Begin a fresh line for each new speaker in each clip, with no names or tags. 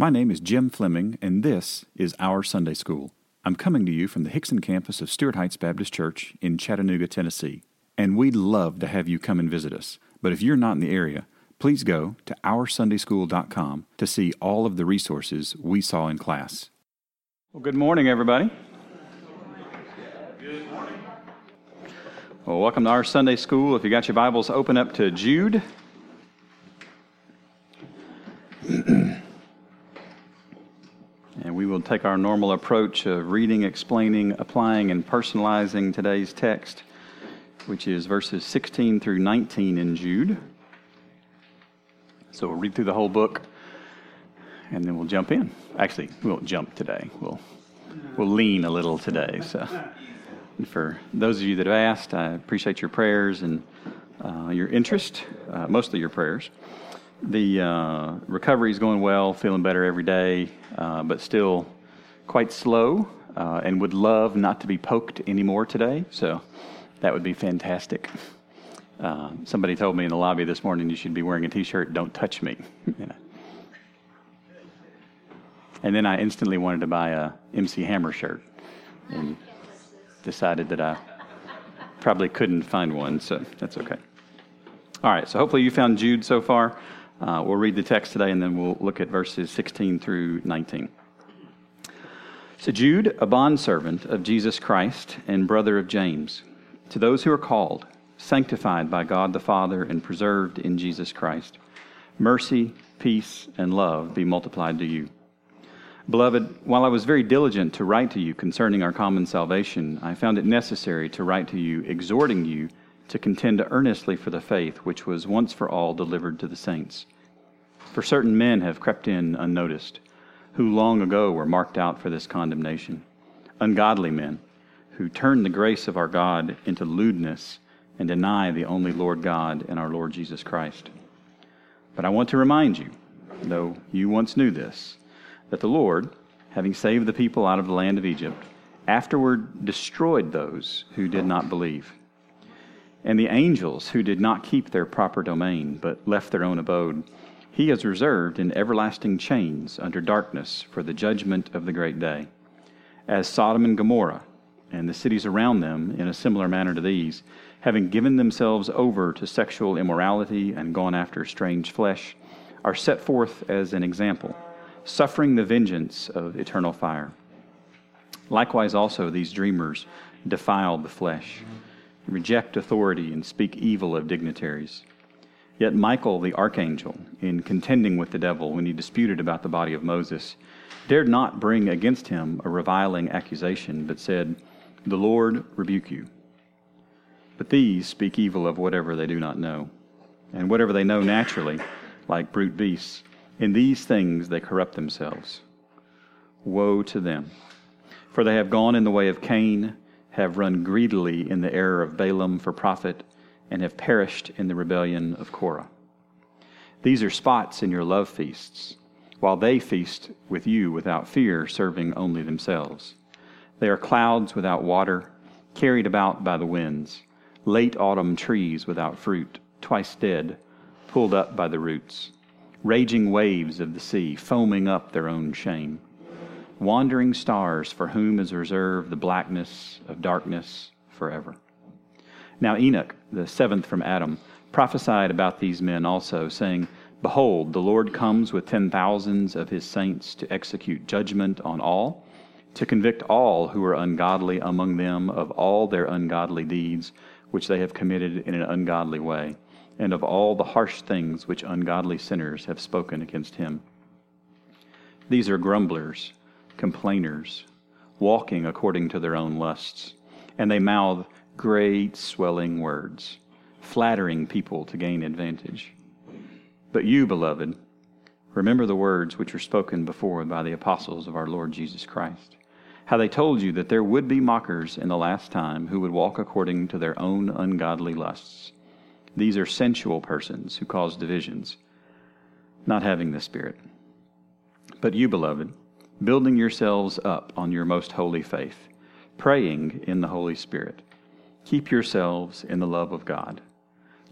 My name is Jim Fleming, and this is Our Sunday School. I'm coming to you from the Hixson campus of Stuart Heights Baptist Church in Chattanooga, Tennessee. And we'd love to have you come and visit us. But if you're not in the area, please go to OurSundaySchool.com to see all of the resources we saw in class. Well, good morning, everybody. Good morning. Well, welcome to our Sunday School. If you got your Bibles, open up to Jude. And we will take our normal approach of reading, explaining, applying, and personalizing today's text, which is verses 16 through 19 in Jude. So we'll read through the whole book and then we'll jump in. Actually, we won't jump today. We'll, we'll lean a little today. So, and for those of you that have asked, I appreciate your prayers and uh, your interest, uh, mostly your prayers. The uh, recovery is going well, feeling better every day, uh, but still quite slow, uh, and would love not to be poked anymore today. So that would be fantastic. Uh, somebody told me in the lobby this morning you should be wearing a T-shirt. Don't touch me. And then I instantly wanted to buy a MC Hammer shirt, and decided that I probably couldn't find one. So that's okay. All right. So hopefully you found Jude so far. Uh, we'll read the text today and then we'll look at verses 16 through 19. So, Jude, a bondservant of Jesus Christ and brother of James, to those who are called, sanctified by God the Father, and preserved in Jesus Christ, mercy, peace, and love be multiplied to you. Beloved, while I was very diligent to write to you concerning our common salvation, I found it necessary to write to you, exhorting you to contend earnestly for the faith which was once for all delivered to the saints. For certain men have crept in unnoticed, who long ago were marked out for this condemnation, ungodly men, who turn the grace of our God into lewdness and deny the only Lord God and our Lord Jesus Christ. But I want to remind you, though you once knew this, that the Lord, having saved the people out of the land of Egypt, afterward destroyed those who did not believe and the angels who did not keep their proper domain, but left their own abode, he has reserved in everlasting chains under darkness for the judgment of the great day. As Sodom and Gomorrah, and the cities around them, in a similar manner to these, having given themselves over to sexual immorality and gone after strange flesh, are set forth as an example, suffering the vengeance of eternal fire. Likewise, also, these dreamers defiled the flesh reject authority, and speak evil of dignitaries. Yet Michael the archangel, in contending with the devil when he disputed about the body of Moses, dared not bring against him a reviling accusation, but said, The Lord rebuke you. But these speak evil of whatever they do not know, and whatever they know naturally, like brute beasts. In these things they corrupt themselves. Woe to them! For they have gone in the way of Cain have run greedily in the error of Balaam for profit, and have perished in the rebellion of Korah. These are spots in your love feasts, while they feast with you without fear, serving only themselves. They are clouds without water, carried about by the winds, late autumn trees without fruit, twice dead, pulled up by the roots, raging waves of the sea, foaming up their own shame wandering stars for whom is reserved the blackness of darkness forever. Now, Enoch, the seventh from Adam, prophesied about these men also, saying, Behold, the Lord comes with ten thousands of his saints to execute judgment on all, to convict all who are ungodly among them of all their ungodly deeds which they have committed in an ungodly way, and of all the harsh things which ungodly sinners have spoken against him. These are grumblers complainers, walking according to their own lusts, and they mouth great swelling words, flattering people to gain advantage. But you, beloved, remember the words which were spoken before by the apostles of our Lord Jesus Christ, how they told you that there would be mockers in the last time who would walk according to their own ungodly lusts. These are sensual persons who cause divisions, not having the Spirit. But you, beloved, building yourselves up on your most holy faith, praying in the Holy Spirit. Keep yourselves in the love of God,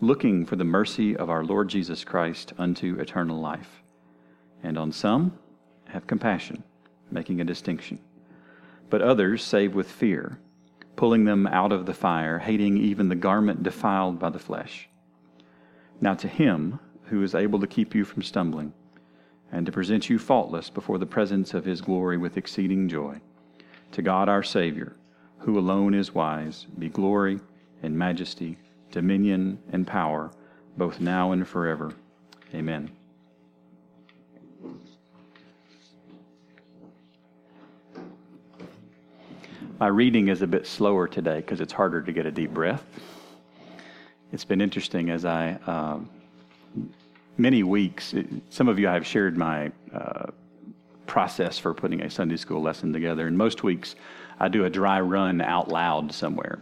looking for the mercy of our Lord Jesus Christ unto eternal life. And on some, have compassion, making a distinction. But others save with fear, pulling them out of the fire, hating even the garment defiled by the flesh. Now to him who is able to keep you from stumbling, and to present you faultless before the presence of his glory with exceeding joy, to God our Savior, who alone is wise, be glory and majesty, dominion and power, both now and forever. Amen. My reading is a bit slower today because it's harder to get a deep breath. It's been interesting as I, uh, many weeks, it, some of you I have shared my uh, process for putting a Sunday school lesson together. And most weeks, I do a dry run out loud somewhere.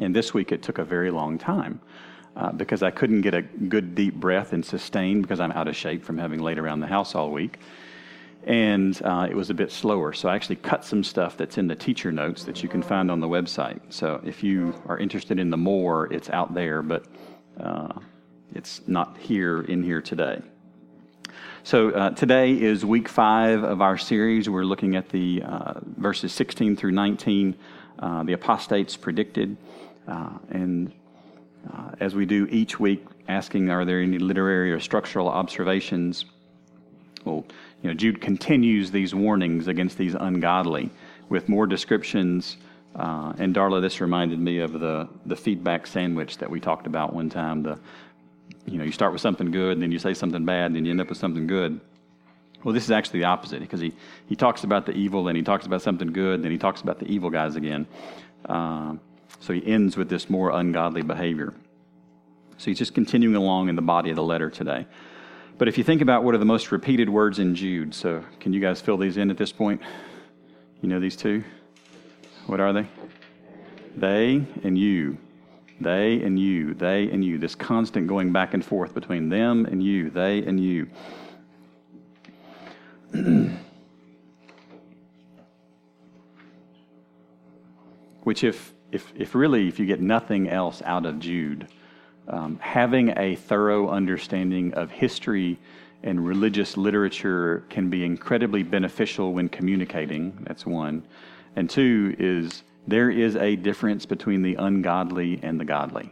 And this week, it took a very long time. Uh, because I couldn't get a good deep breath and sustain because I'm out of shape from having laid around the house all week and uh, it was a bit slower. So I actually cut some stuff that's in the teacher notes that you can find on the website. So if you are interested in the more, it's out there, but uh, it's not here in here today. So uh, today is week five of our series. We're looking at the uh, verses 16 through 19, uh, the apostates predicted, uh, and as we do each week, asking are there any literary or structural observations. Well, you know, Jude continues these warnings against these ungodly with more descriptions. Uh, and Darla, this reminded me of the, the feedback sandwich that we talked about one time. The, you know, you start with something good, and then you say something bad, and then you end up with something good. Well, this is actually the opposite because he, he talks about the evil, and he talks about something good, and then he talks about the evil guys again. Uh, so he ends with this more ungodly behavior. So he's just continuing along in the body of the letter today. But if you think about what are the most repeated words in Jude, so can you guys fill these in at this point? You know these two? What are they? They and you. They and you. They and you. This constant going back and forth between them and you. They and you. Which, if, if, if really, if you get nothing else out of Jude, um, having a thorough understanding of history and religious literature can be incredibly beneficial when communicating. That's one. And two is there is a difference between the ungodly and the godly.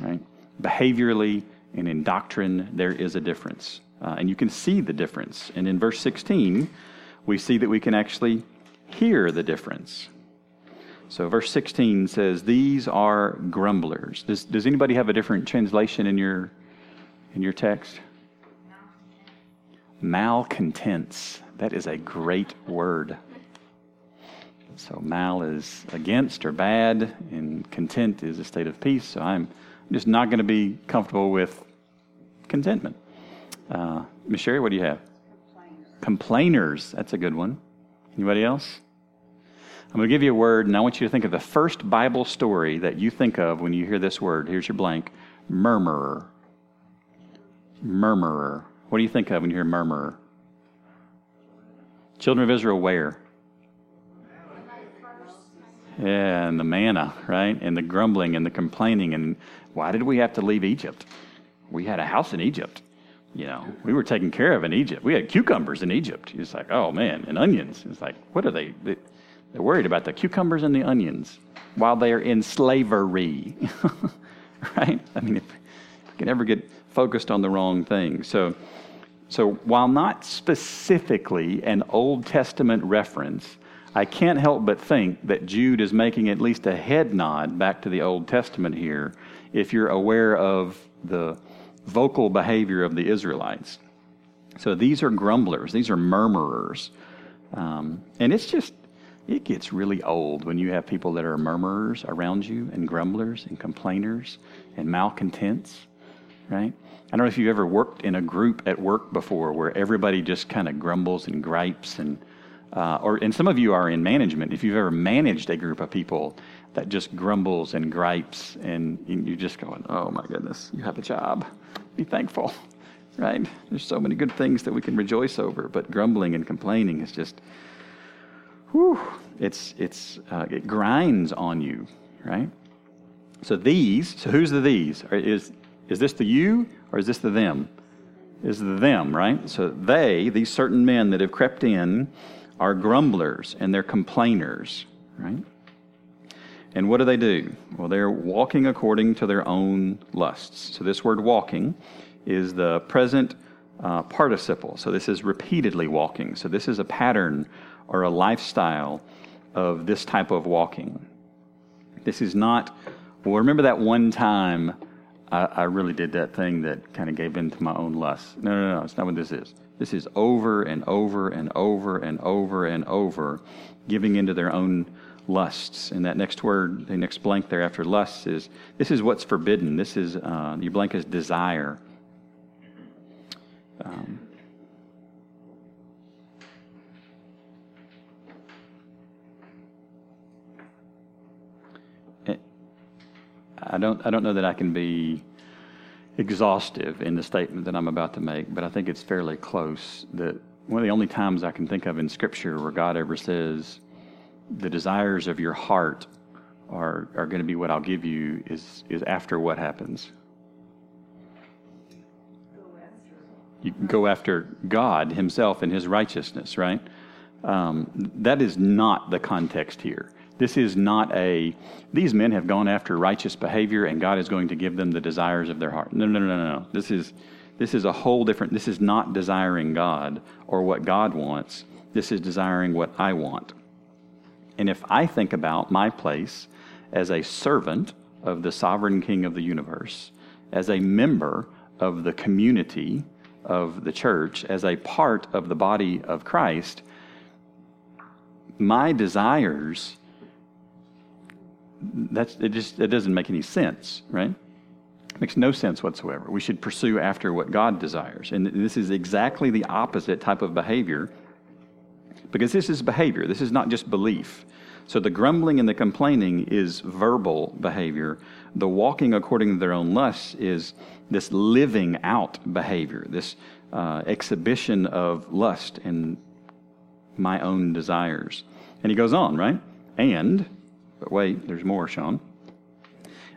Right? Behaviorally and in doctrine, there is a difference. Uh, and you can see the difference. And in verse 16, we see that we can actually hear the difference. So, verse 16 says, These are grumblers. Does, does anybody have a different translation in your, in your text? Malcontents. That is a great word. So, mal is against or bad, and content is a state of peace. So, I'm just not going to be comfortable with contentment. Uh, Miss Sherry, what do you have? Complainers. Complainers. That's a good one. Anybody else? I'm going to give you a word, and I want you to think of the first Bible story that you think of when you hear this word. Here's your blank murmurer. Murmurer. What do you think of when you hear murmurer? Children of Israel, where? Yeah, and the manna, right? And the grumbling and the complaining. And why did we have to leave Egypt? We had a house in Egypt. You know, we were taken care of in Egypt. We had cucumbers in Egypt. It's like, oh man, and onions. It's like, what are they? They're worried about the cucumbers and the onions while they are in slavery. right? I mean, if you can ever get focused on the wrong thing. So, so while not specifically an Old Testament reference, I can't help but think that Jude is making at least a head nod back to the Old Testament here if you're aware of the vocal behavior of the Israelites. So these are grumblers, these are murmurers. Um, and it's just, it gets really old when you have people that are murmurers around you and grumblers and complainers and malcontents, right? I don't know if you've ever worked in a group at work before where everybody just kind of grumbles and gripes and uh, or and some of you are in management. If you've ever managed a group of people that just grumbles and gripes and you're just going, oh my goodness, you have a job. Be thankful, right? There's so many good things that we can rejoice over, but grumbling and complaining is just whew, it's, it's, uh, it grinds on you, right? So these, so who's the these? Is, is this the you or is this the them? is the them, right? So they, these certain men that have crept in, are grumblers and they're complainers, right? And what do they do? Well, they're walking according to their own lusts. So this word walking is the present uh, participle. So this is repeatedly walking. So this is a pattern or a lifestyle of this type of walking. This is not, well, remember that one time I, I really did that thing that kind of gave in to my own lust. No, no, no, it's not what this is. This is over and over and over and over and over giving into their own lusts. And that next word, the next blank there after lusts is this is what's forbidden. This is, uh, your blank is desire. Um, I don't, I don't know that I can be exhaustive in the statement that I'm about to make, but I think it's fairly close. That one of the only times I can think of in Scripture where God ever says, the desires of your heart are, are going to be what I'll give you is, is after what happens. You go after God Himself and His righteousness, right? Um, that is not the context here. This is not a, these men have gone after righteous behavior and God is going to give them the desires of their heart. No, no, no, no, no. This is, this is a whole different, this is not desiring God or what God wants. This is desiring what I want. And if I think about my place as a servant of the sovereign king of the universe, as a member of the community of the church, as a part of the body of Christ, my desires that's it just it doesn't make any sense, right? Makes no sense whatsoever. We should pursue after what God desires. And this is exactly the opposite type of behavior because this is behavior, this is not just belief. So the grumbling and the complaining is verbal behavior. The walking according to their own lusts is this living out behavior, this uh, exhibition of lust and my own desires. And he goes on, right? And, but wait, there's more, Sean.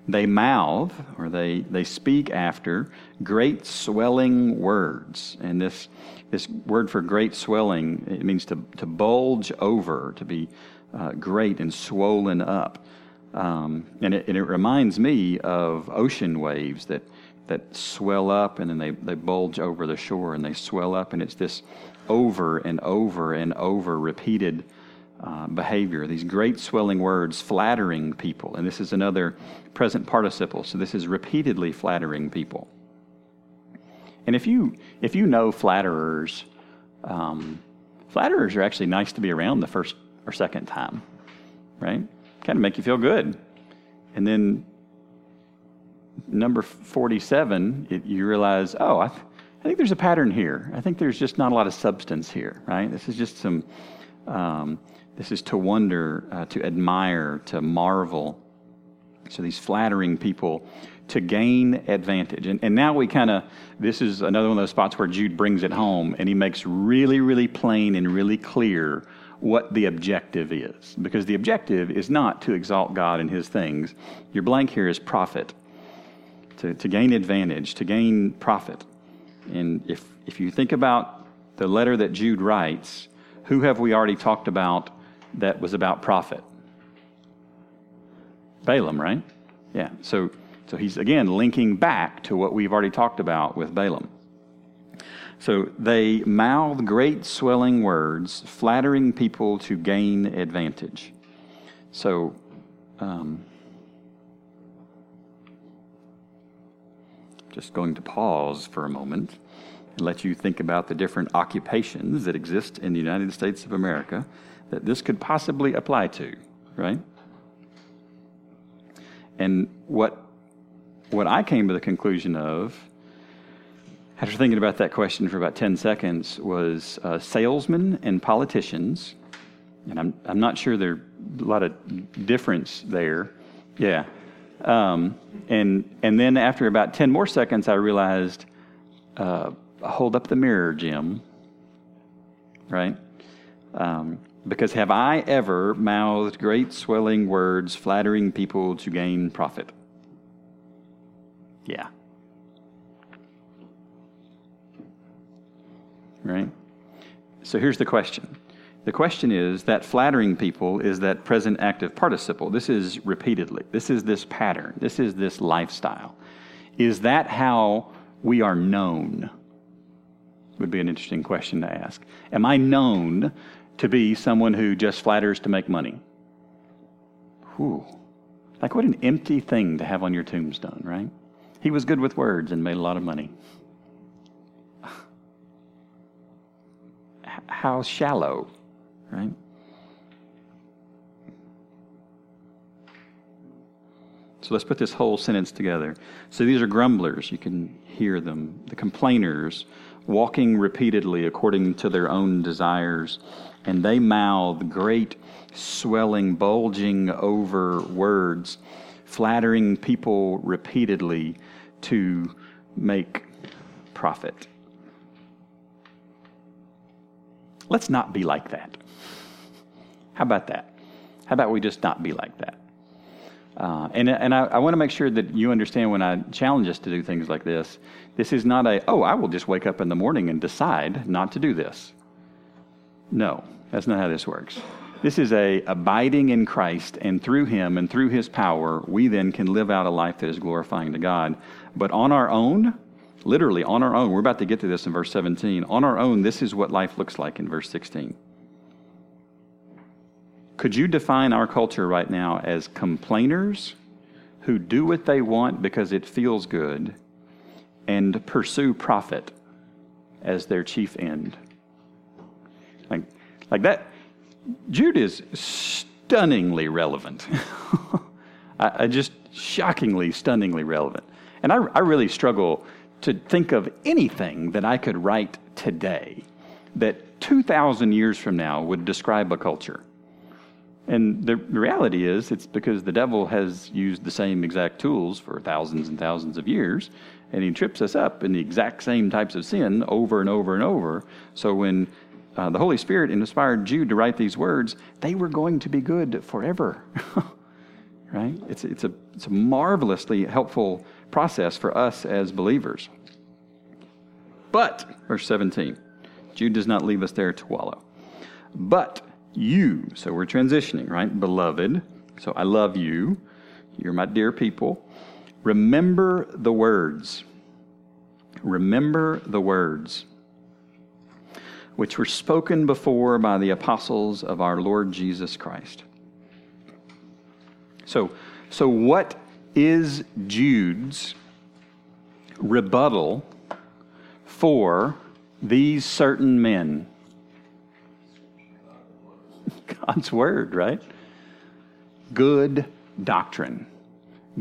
They mouth, or they, they speak after, great swelling words. And this this word for great swelling, it means to, to bulge over, to be uh, great and swollen up. Um, and, it, and it reminds me of ocean waves that, that swell up and then they, they bulge over the shore and they swell up, and it's this over and over and over repeated uh, behavior, these great swelling words flattering people. And this is another present participle, so this is repeatedly flattering people. And if you if you know flatterers, um, flatterers are actually nice to be around the first or second time, right? Kind of make you feel good, and then number forty-seven, it, you realize, oh, I, th- I, think there's a pattern here. I think there's just not a lot of substance here, right? This is just some. Um, this is to wonder, uh, to admire, to marvel. So these flattering people to gain advantage. And, and now we kind of, this is another one of those spots where Jude brings it home and he makes really, really plain and really clear what the objective is. Because the objective is not to exalt God and his things. Your blank here is profit, to, to gain advantage, to gain profit. And if, if you think about the letter that Jude writes, who have we already talked about that was about profit? Balaam, right? Yeah. So so he's again linking back to what we've already talked about with Balaam. So they mouth great swelling words, flattering people to gain advantage. So, um, just going to pause for a moment and let you think about the different occupations that exist in the United States of America that this could possibly apply to, right? And what what I came to the conclusion of, after thinking about that question for about 10 seconds, was uh, salesmen and politicians. And I'm, I'm not sure there's a lot of difference there. Yeah. Um, and, and then after about 10 more seconds, I realized uh, hold up the mirror, Jim. Right? Um, because have I ever mouthed great swelling words flattering people to gain profit? Yeah. right? So here's the question. The question is that flattering people is that present active participle. This is repeatedly. This is this pattern. This is this lifestyle. Is that how we are known? Would be an interesting question to ask. Am I known to be someone who just flatters to make money? Whew. Like, what an empty thing to have on your tombstone, right? He was good with words and made a lot of money. How shallow, right? So let's put this whole sentence together. So these are grumblers. You can hear them. The complainers, walking repeatedly according to their own desires, and they mouth great, swelling, bulging over words, flattering people repeatedly to make profit. Let's not be like that. How about that? How about we just not be like that? Uh, and and I, I want to make sure that you understand when I challenge us to do things like this, this is not a, oh, I will just wake up in the morning and decide not to do this. No, that's not how this works. This is a abiding in Christ, and through Him and through His power, we then can live out a life that is glorifying to God. But on our own, literally on our own, we're about to get to this in verse 17. On our own, this is what life looks like in verse 16. Could you define our culture right now as complainers who do what they want because it feels good and pursue profit as their chief end? Like, that, Jude is stunningly relevant. I, I, just shockingly, stunningly relevant. And I, I really struggle to think of anything that I could write today that 2,000 years from now would describe a culture. And the reality is, it's because the devil has used the same exact tools for thousands and thousands of years, and he trips us up in the exact same types of sin over and over and over. So when uh, the Holy Spirit inspired Jude to write these words, they were going to be good forever. right? It's, it's, a, it's a marvelously helpful process for us as believers. But, verse 17, Jude does not leave us there to wallow. But you, so we're transitioning, right? Beloved, so I love you. You're my dear people. Remember the words. Remember the words which were spoken before by the apostles of our Lord Jesus Christ. So, so what is Jude's rebuttal for these certain men? God's word, right? Good doctrine,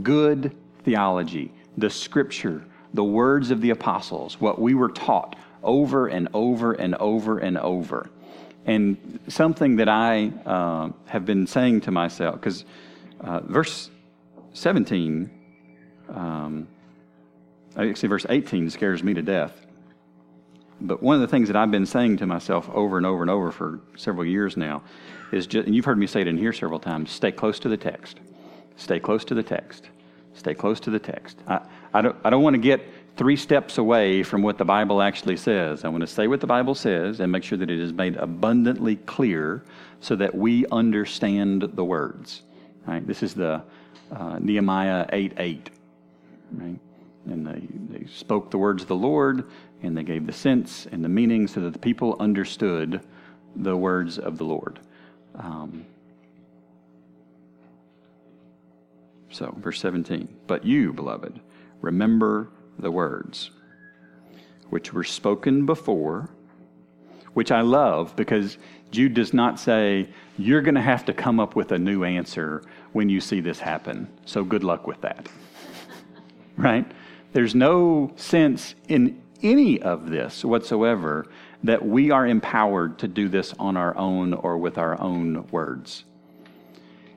good theology, the scripture, the words of the apostles, what we were taught over and over and over and over. And something that I uh, have been saying to myself, because uh, verse 17, um, actually, verse 18 scares me to death. But one of the things that I've been saying to myself over and over and over for several years now is just, and you've heard me say it in here several times stay close to the text. Stay close to the text. Stay close to the text. I, I don't, I don't want to get three steps away from what the Bible actually says. I want to say what the Bible says and make sure that it is made abundantly clear so that we understand the words. Right? This is the uh, Nehemiah 8 8. Right? And they, they spoke the words of the Lord and they gave the sense and the meaning so that the people understood the words of the Lord. Um, so, verse 17. But you, beloved, remember the words which were spoken before, which I love because Jude does not say, You're going to have to come up with a new answer when you see this happen. So good luck with that. right? There's no sense in any of this whatsoever that we are empowered to do this on our own or with our own words.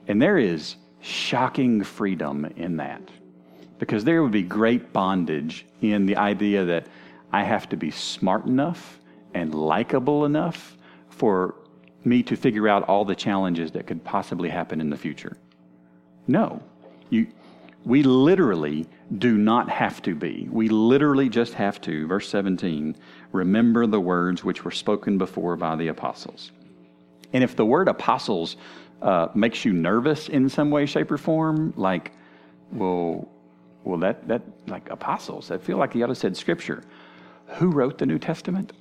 And there is shocking freedom in that because there would be great bondage in the idea that I have to be smart enough and likable enough for me to figure out all the challenges that could possibly happen in the future. No. You, We literally do not have to be. We literally just have to, verse 17, remember the words which were spoken before by the apostles. And if the word apostles uh, makes you nervous in some way, shape, or form, like, well, well, that, that like apostles, I feel like the other said scripture. Who wrote the New Testament?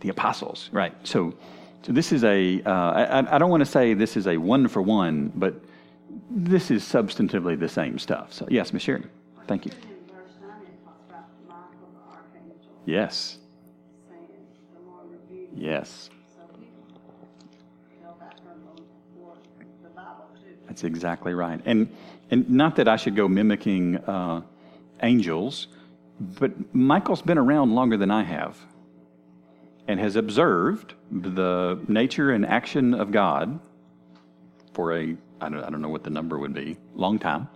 The apostles, right? So, so this is a. Uh, I, I don't want to say this is a one for one, but this is substantively the same stuff. So, yes, Ms. Thank you. Yes. Yes. That's exactly right. And, and not that I should go mimicking uh, angels, but Michael's been around longer than I have and has observed the nature and action of God for a, I don't, I don't know what the number would be, long time,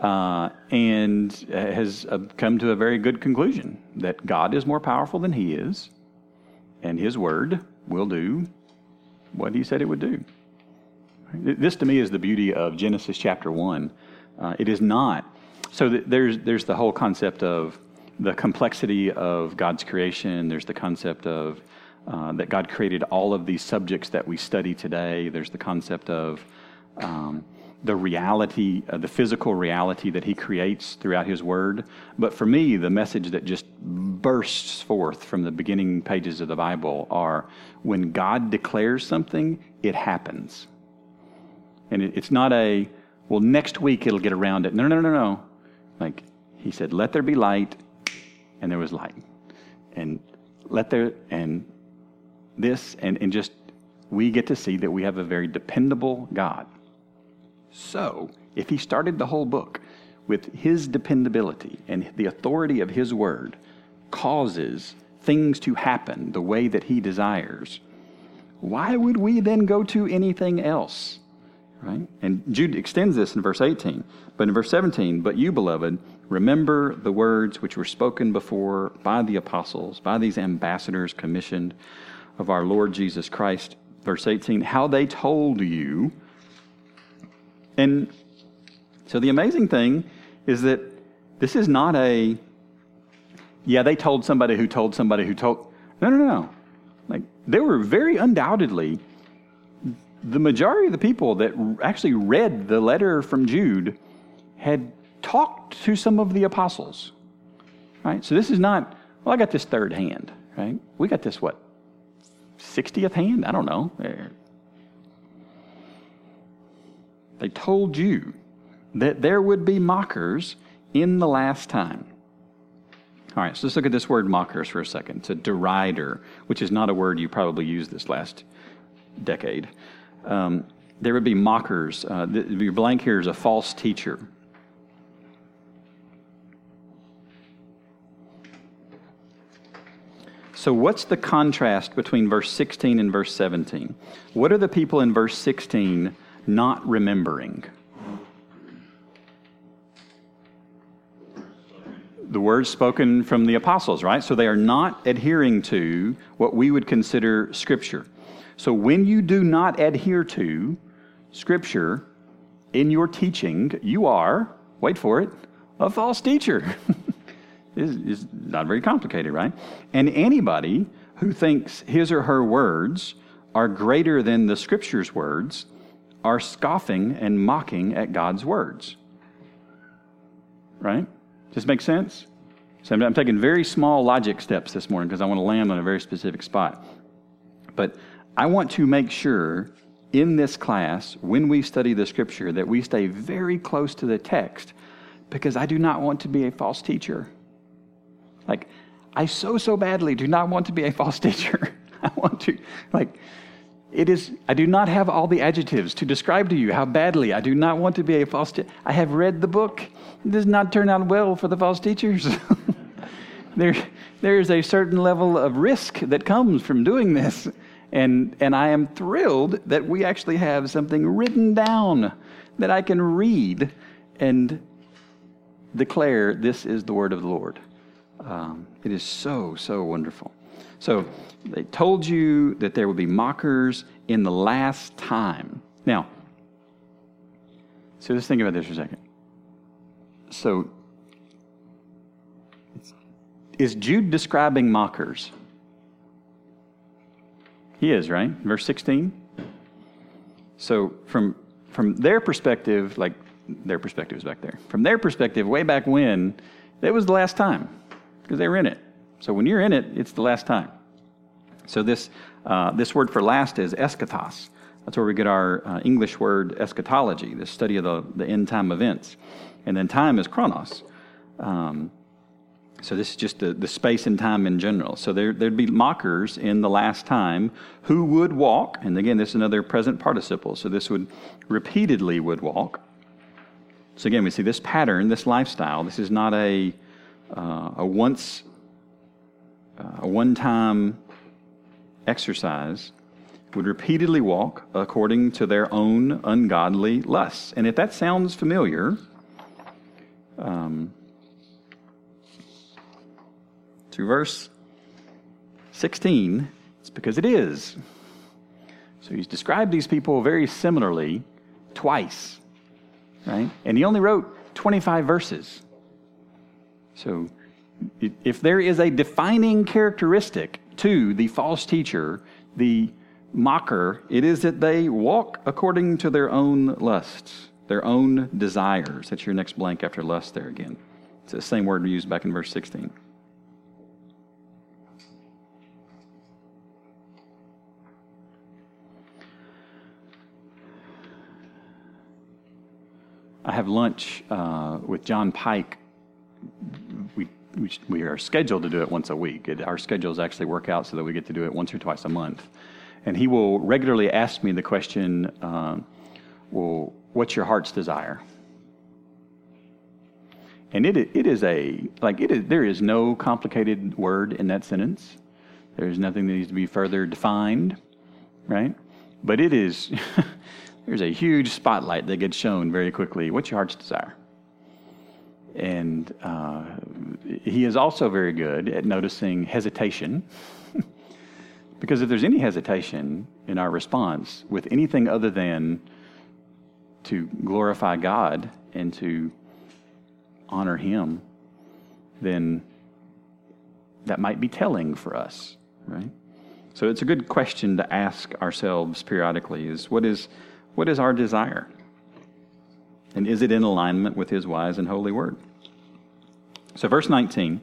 uh, and has uh, come to a very good conclusion that God is more powerful than he is, and his word will do what he said it would do. This to me is the beauty of Genesis chapter 1. Uh, it is not. So th- there's, there's the whole concept of the complexity of God's creation. There's the concept of uh, that God created all of these subjects that we study today. There's the concept of um, the reality, uh, the physical reality that He creates throughout His Word. But for me, the message that just bursts forth from the beginning pages of the Bible are when God declares something, it happens. And it, it's not a, well, next week it'll get around it. No, no, no, no. Like he said, let there be light, and there was light. And let there, and this, and, and just, we get to see that we have a very dependable God. So, if he started the whole book with his dependability and the authority of his word causes things to happen the way that he desires, why would we then go to anything else? Right? And Jude extends this in verse 18. But in verse 17, but you, beloved, remember the words which were spoken before by the apostles, by these ambassadors commissioned of our Lord Jesus Christ. Verse 18, how they told you. And so the amazing thing is that this is not a, yeah, they told somebody who told somebody who told. No, no, no. Like, they were very undoubtedly the majority of the people that actually read the letter from Jude had talked to some of the apostles. Right? So this is not, well, I got this third hand, right? We got this, what, 60th hand? I don't know. They told you that there would be mockers in the last time. All right, so let's look at this word mockers for a second. It's a derider, which is not a word you probably used this last decade um, there would be mockers. Uh, the, your blank here is a false teacher. So, what's the contrast between verse 16 and verse 17? What are the people in verse 16 not remembering? The words spoken from the apostles, right? So they are not adhering to what we would consider Scripture. So when you do not adhere to Scripture in your teaching, you are, wait for it, a false teacher. it's, not very complicated, right? And anybody who thinks his or her words are greater than the Scripture's words are scoffing and mocking at God's words. Right? Does this make sense? So I'm, I'm taking very small logic steps this morning because I want to land on a very specific spot. But I want to make sure in this class, when we study the scripture, that we stay very close to the text because I do not want to be a false teacher. Like, I so, so badly do not want to be a false teacher. I want to, like, it is, I do not have all the adjectives to describe to you how badly I do not want to be a false teacher. I have read the book. It does not turn out well for the false teachers. there, there is a certain level of risk that comes from doing this. And, and I am thrilled that we actually have something written down that I can read and declare this is the word of the Lord. Um, it is so, so wonderful. So they told you that there would be mockers in the last time. Now, so let's think about this for a second. so is Jude describing mockers? He is, right? Verse 16. So from from their perspective, like their perspective is back there. From their perspective, way back when, it was the last time because they were in it. So when you're in it, it's the last time. So this uh, this word for last is eschatos. That's where we get our uh, English word eschatology, the study of the, the end time events. And then time is chronos. Um, so this is just the, the space and time in general. So there, there'd be mockers in the last time who would walk, and again, this is another present participle. So this would repeatedly would walk. So again, we see this pattern, this lifestyle. This is not a, uh, a once, uh, a one-time exercise would repeatedly walk according to their own ungodly lusts. And if that sounds familiar, um, through verse 16, it's because it is. So he's described these people very similarly twice, right? And he only wrote 25 verses. So if there is a defining characteristic to the false teacher, the mocker, it is that they walk according to their own lusts, their own desires. That's your next blank after lust there again. It's the same word we used back in verse 16. I have lunch uh, with John Pike. We, we, we, are scheduled to do it once a week. It, our schedules actually work out so that we get to do it once or twice a month. And he will regularly ask me the question, uh, well, what's your heart's desire? And it, it is a, like, it is, there is no complicated word in that sentence. There's nothing that needs to be further defined, right? But it is, there's a huge spotlight that gets shown very quickly. What's your heart's desire? And uh, he is also very good at noticing hesitation. Because if there's any hesitation in our response with anything other than to glorify God and to honor Him, then that might be telling for us, right? So it's a good question to ask ourselves periodically is what is what is our desire? And is it in alignment with his wise and holy word? So verse 19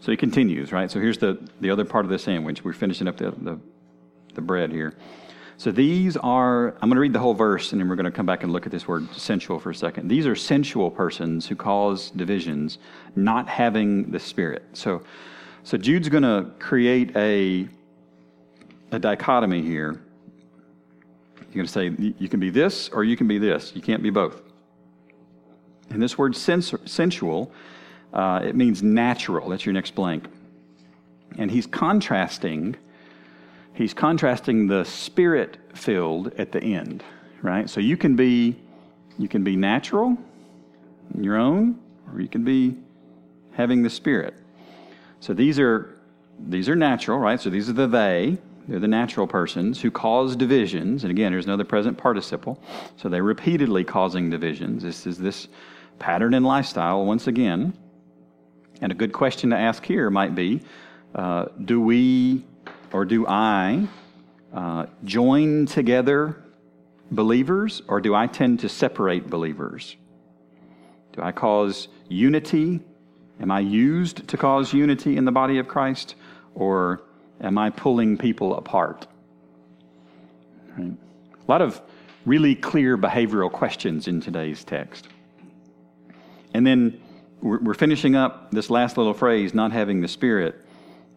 so he continues, right? So here's the, the other part of the sandwich. We're finishing up the, the, the bread here. So these are, I'm going to read the whole verse and then we're going to come back and look at this word sensual for a second. These are sensual persons who cause divisions, not having the Spirit. So, so Jude's going to create a, a dichotomy here. You're going to say you can be this or you can be this. You can't be both. And this word sens- sensual uh, it means natural. That's your next blank. And he's contrasting, he's contrasting the spirit filled at the end, right? So you can be, you can be natural, your own, or you can be having the spirit. So these are these are natural, right? So these are the they. They're the natural persons who cause divisions. And again, there's another present participle. So they're repeatedly causing divisions. This is this pattern in lifestyle once again. And a good question to ask here might be uh, do we or do I uh, join together believers or do I tend to separate believers? Do I cause unity? Am I used to cause unity in the body of Christ or am I pulling people apart? Right. A lot of really clear behavioral questions in today's text. And then we're, we're finishing up this last little phrase, not having the Spirit.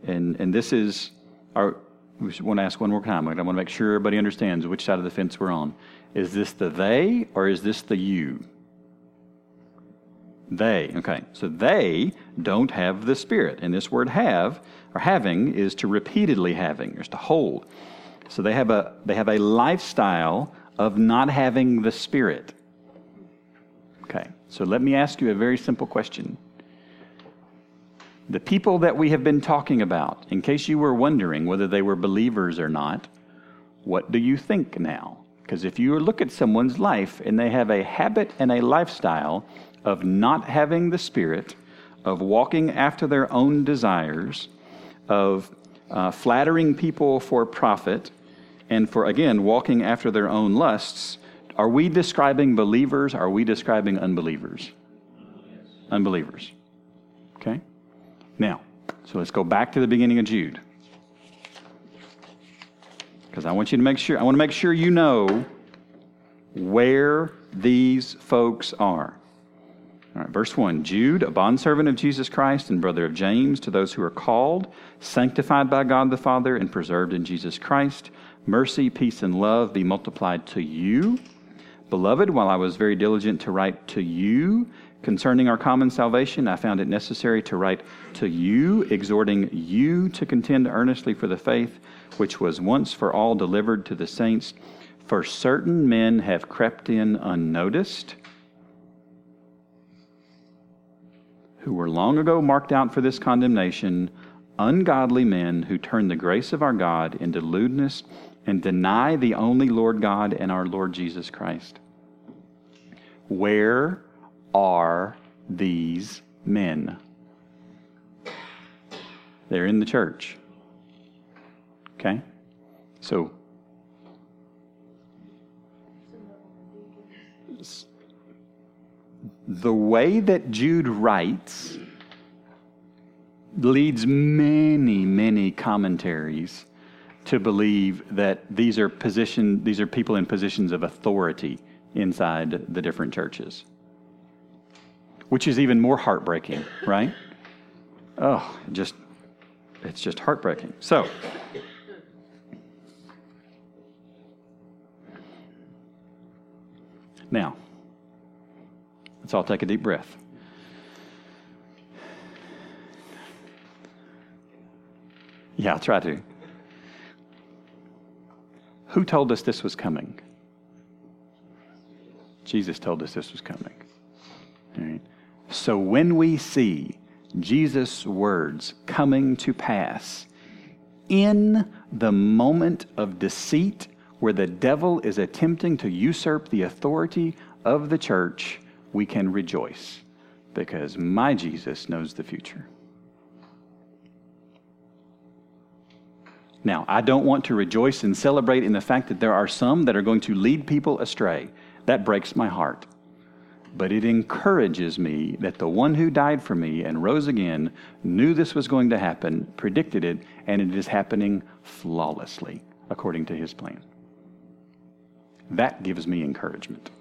And, and this is our, we want to ask one more time. I want to make sure everybody understands which side of the fence we're on. Is this the they or is this the you? They. Okay. So they don't have the Spirit. And this word have or having is to repeatedly having, or to hold. So they have a they have a lifestyle of not having the Spirit. Okay. So let me ask you a very simple question. The people that we have been talking about, in case you were wondering whether they were believers or not, what do you think now? Because if you look at someone's life and they have a habit and a lifestyle of not having the Spirit, of walking after their own desires, of uh, flattering people for profit, and for, again, walking after their own lusts, are we describing believers? Are we describing unbelievers? Unbelievers. Okay? Now, so let's go back to the beginning of Jude. Because I want you to make sure, I want to make sure you know where these folks are. Verse 1 Jude, a bondservant of Jesus Christ and brother of James, to those who are called, sanctified by God the Father, and preserved in Jesus Christ, mercy, peace, and love be multiplied to you. Beloved, while I was very diligent to write to you concerning our common salvation, I found it necessary to write to you, exhorting you to contend earnestly for the faith which was once for all delivered to the saints. For certain men have crept in unnoticed, who were long ago marked out for this condemnation, ungodly men who turn the grace of our God into lewdness and deny the only Lord God and our Lord Jesus Christ. Where are these men? They're in the church. Okay? So, the way that Jude writes leads many, many commentaries to believe that these are position these are people in positions of authority inside the different churches. Which is even more heartbreaking, right? Oh, just it's just heartbreaking. So, Now, let's all take a deep breath. Yeah, I'll try to. Who told us this was coming? Jesus told us this was coming. So when we see Jesus' words coming to pass in the moment of deceit where the devil is attempting to usurp the authority of the church, we can rejoice because my Jesus knows the future. Now, I don't want to rejoice and celebrate in the fact that there are some that are going to lead people astray. That breaks my heart. But it encourages me that the one who died for me and rose again knew this was going to happen, predicted it, and it is happening flawlessly according to his plan. That gives me encouragement.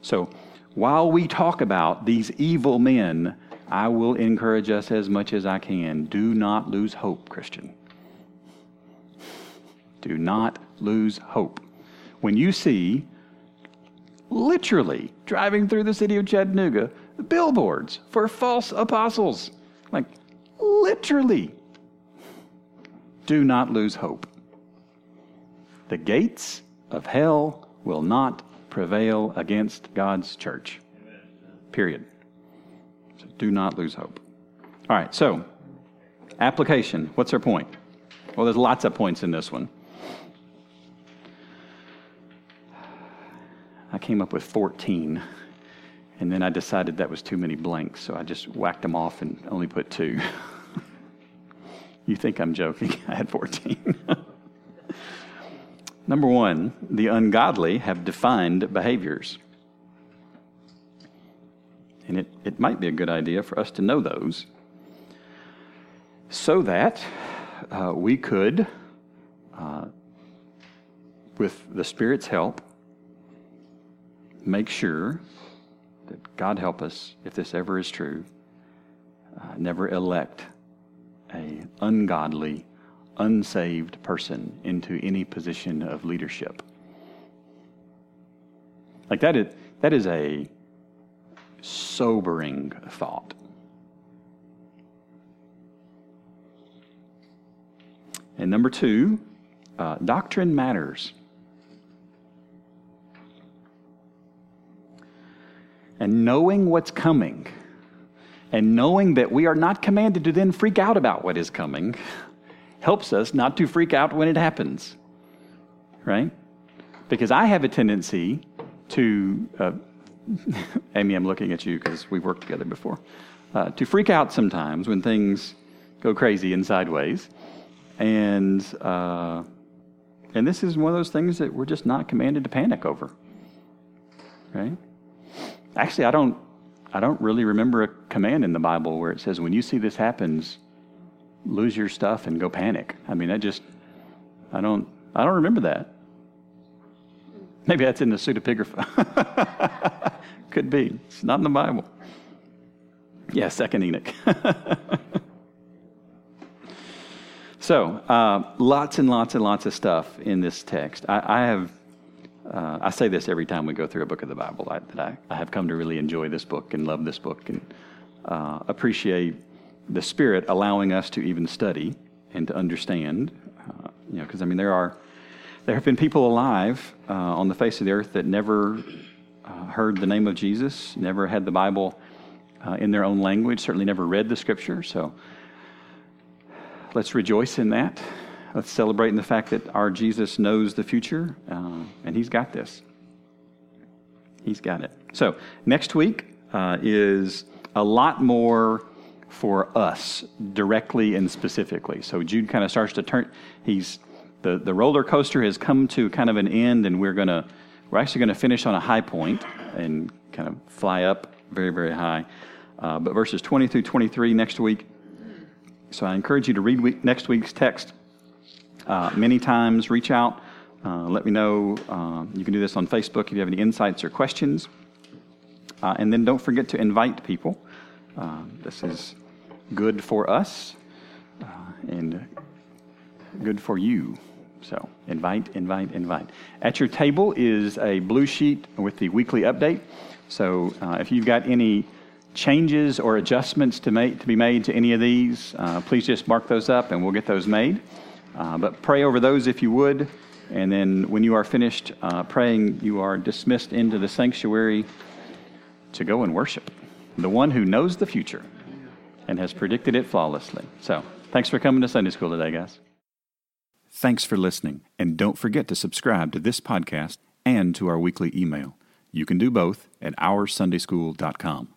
So, while we talk about these evil men, I will encourage us as much as I can. Do not lose hope, Christian. Do not lose hope. When you see, literally, driving through the city of Chattanooga, billboards for false apostles, like literally, do not lose hope. The gates of hell will not prevail against God's church. Period. So do not lose hope. All right, so application. What's our point? Well, there's lots of points in this one. I came up with 14, and then I decided that was too many blanks, so I just whacked them off and only put two. you think I'm joking? I had 14. Number one, the ungodly have defined behaviors. And it, it might be a good idea for us to know those so that uh, we could, uh, with the Spirit's help, make sure that God help us, if this ever is true, uh, never elect a ungodly unsaved person into any position of leadership. Like that is, that is a sobering thought. And number two, uh, doctrine matters. And knowing what's coming, and knowing that we are not commanded to then freak out about what is coming, helps us not to freak out when it happens, right? Because I have a tendency to uh, Amy, I'm looking at you because we've worked together before. Uh, to freak out sometimes when things go crazy and sideways. And, uh, and this is one of those things that we're just not commanded to panic over. Right? Actually, I don't, I don't really remember a command in the Bible where it says, when you see this happens, lose your stuff and go panic. I mean, I just, I don't, I don't remember that. Maybe that's in the pseudepigrapha. Could be. It's not in the Bible. Yeah, second Enoch. so, uh, lots and lots and lots of stuff in this text. I, I have, uh, I say this every time we go through a book of the Bible, I, that I, I, have come to really enjoy this book and love this book and uh, appreciate the Spirit allowing us to even study and to understand. Uh, you know, because I mean, there are there have been people alive uh, on the face of the earth that never uh, heard the name of Jesus, never had the Bible uh, in their own language, certainly never read the Scripture. So let's rejoice in that. Let's celebrate in the fact that our Jesus knows the future, uh, and He's got this. He's got it. So next week uh, is a lot more for us directly and specifically. So Jude kind of starts to turn. He's the, the roller coaster has come to kind of an end, and we're gonna we're actually going to finish on a high point and kind of fly up very very high. Uh, but verses 20 through 23 next week. So I encourage you to read week, next week's text uh, many times. Reach out. Uh, let me know. Uh, you can do this on Facebook if you have any insights or questions. Uh, and then don't forget to invite people. Uh, this is good for us and good for you. So invite, invite, invite. At your table is a blue sheet with the weekly update. So uh, if you've got any changes or adjustments to make to be made to any of these, uh, please just mark those up and we'll get those made. Uh, but pray over those if you would, and then when you are finished uh, praying, you are dismissed into the sanctuary to go and worship the one who knows the future and has predicted it flawlessly. So thanks for coming to Sunday school today, guys. Thanks for listening, and don't forget to subscribe to this podcast and to our weekly email. You can do both at oursundayschool.com.